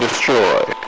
destroy.